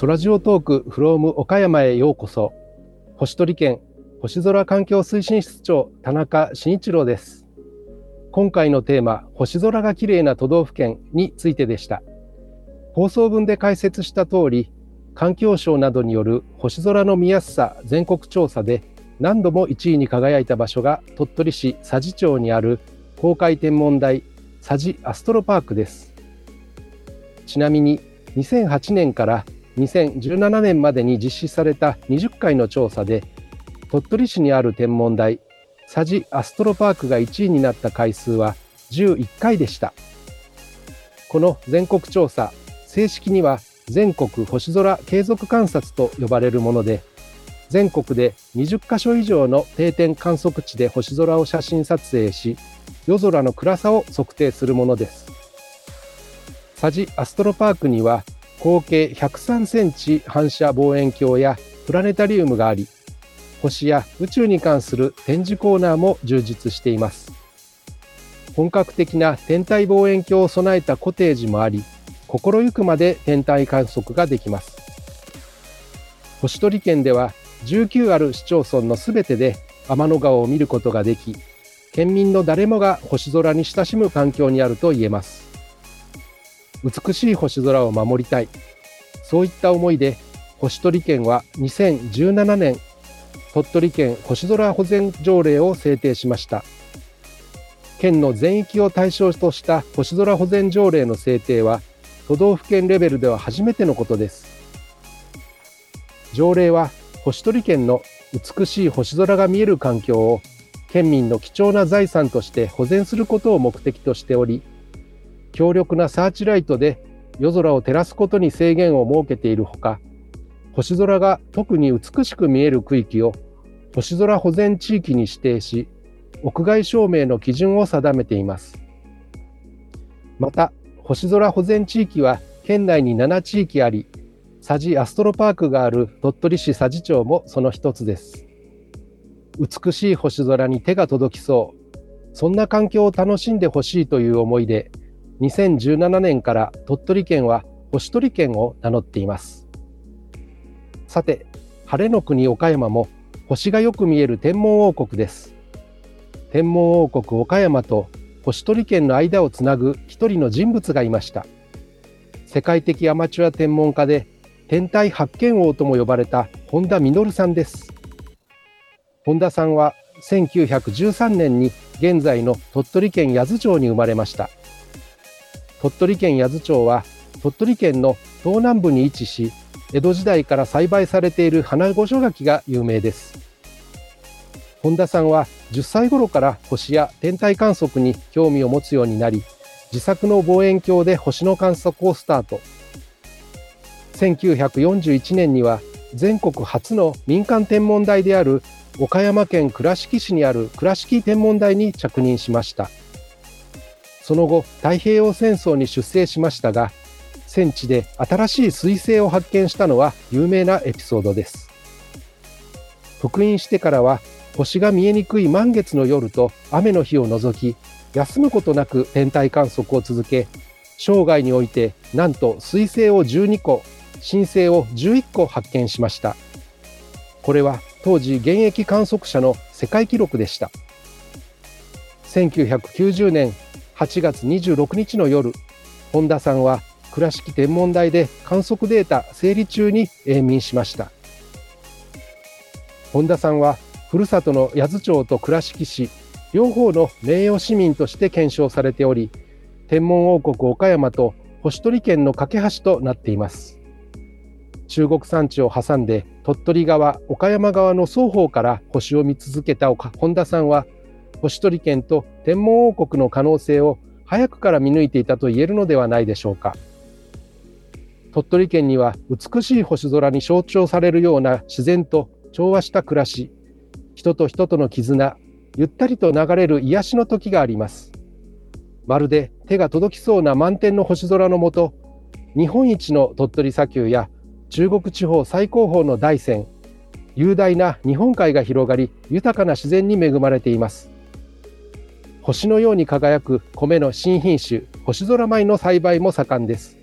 空ジオトークフローム岡山へようこそ。星取県星空環境推進室長田中慎一郎です。今回のテーマ、星空が綺麗な都道府県についてでした。放送分で解説した通り、環境省などによる星空の見やすさ全国調査で何度も1位に輝いた場所が鳥取市佐治町にある公開天文台佐治アストロパークです。ちなみに2008年から2017年までに実施された20回の調査で鳥取市にある天文台佐治アストロパークが1位になった回数は11回でした。この全国調査正式には全国星空継続観察と呼ばれるもので全国で20カ所以上の定点観測地で星空を写真撮影し夜空の暗さを測定するものです。佐治アストロパークには合計103センチ反射望遠鏡やプラネタリウムがあり星や宇宙に関する展示コーナーも充実しています。本格的な天体望遠鏡を備えたコテージもあり、心ゆくまで天体観測ができます。星取県では19ある市町村のすべてで天の川を見ることができ、県民の誰もが星空に親しむ環境にあると言えます。美しい星空を守りたい。そういった思いで星取県は2017年鳥取県星空保全条例を制定しました県の全域を対象とした星空保全条例の制定は都道府県レベルでは初めてのことです条例は星取県の美しい星空が見える環境を県民の貴重な財産として保全することを目的としており強力なサーチライトで夜空を照らすことに制限を設けているほか星空が特に美しく見える区域を星空保全地域に指定し、屋外照明の基準を定めています。また、星空保全地域は県内に7地域あり、佐治アストロパークがある鳥取市佐治町もその一つです。美しい星空に手が届きそう、そんな環境を楽しんでほしいという思いで、2017年から鳥取県は星取県を名乗っています。さて、晴れの国岡山も星がよく見える天文王国です。天文王国岡山と星取県の間をつなぐ一人の人物がいました。世界的アマチュア天文家で天体発見王とも呼ばれた本田実さんです。本田さんは1913年に現在の鳥取県八頭町に生まれました。鳥取県八頭町は鳥取県の東南部に位置し、江戸時代から栽培されている花御所柿が有名です。本田さんは10歳頃から星や天体観測に興味を持つようになり、自作の望遠鏡で星の観測をスタート。1941年には全国初の民間天文台である岡山県倉敷市にある倉敷天文台に着任しました。その後、太平洋戦争に出征しましたが、戦地で新しい彗星を発見したのは有名なエピソードです。復員してからは星が見えにくい満月の夜と雨の日を除き休むことなく天体観測を続け生涯においてなんと彗星を12個新星を11個発見しましたこれは当時現役観測者の世界記録でした1990年8月26日の夜本田さんは倉敷天文台で観測データ整理中に永眠しました。本田さんはふるさとの八頭町と倉敷市両方の名誉市民として検証されており天文王国岡山と星取県の架け橋となっています。中国山地を挟んで鳥取側岡山側の双方から星を見続けた本田さんは星取県と天文王国の可能性を早くから見抜いていたと言えるのではないでしょうか。鳥取県には美しい星空に象徴されるような自然と調和した暮らし、人と人との絆、ゆったりと流れる癒しの時があります。まるで手が届きそうな満天の星空のもと、日本一の鳥取砂丘や中国地方最高峰の大山、雄大な日本海が広がり、豊かな自然に恵まれています。星のように輝く米の新品種、星空米の栽培も盛んです。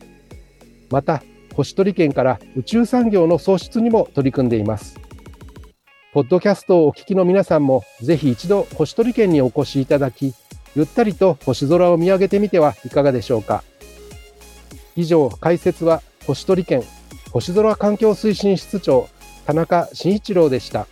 また星取県から宇宙産業の創出にも取り組んでいます。ポッドキャストをお聞きの皆さんも、ぜひ一度星取県にお越しいただき、ゆったりと星空を見上げてみてはいかがでしょうか。以上、解説は星取県星空環境推進室長田中慎一郎でした。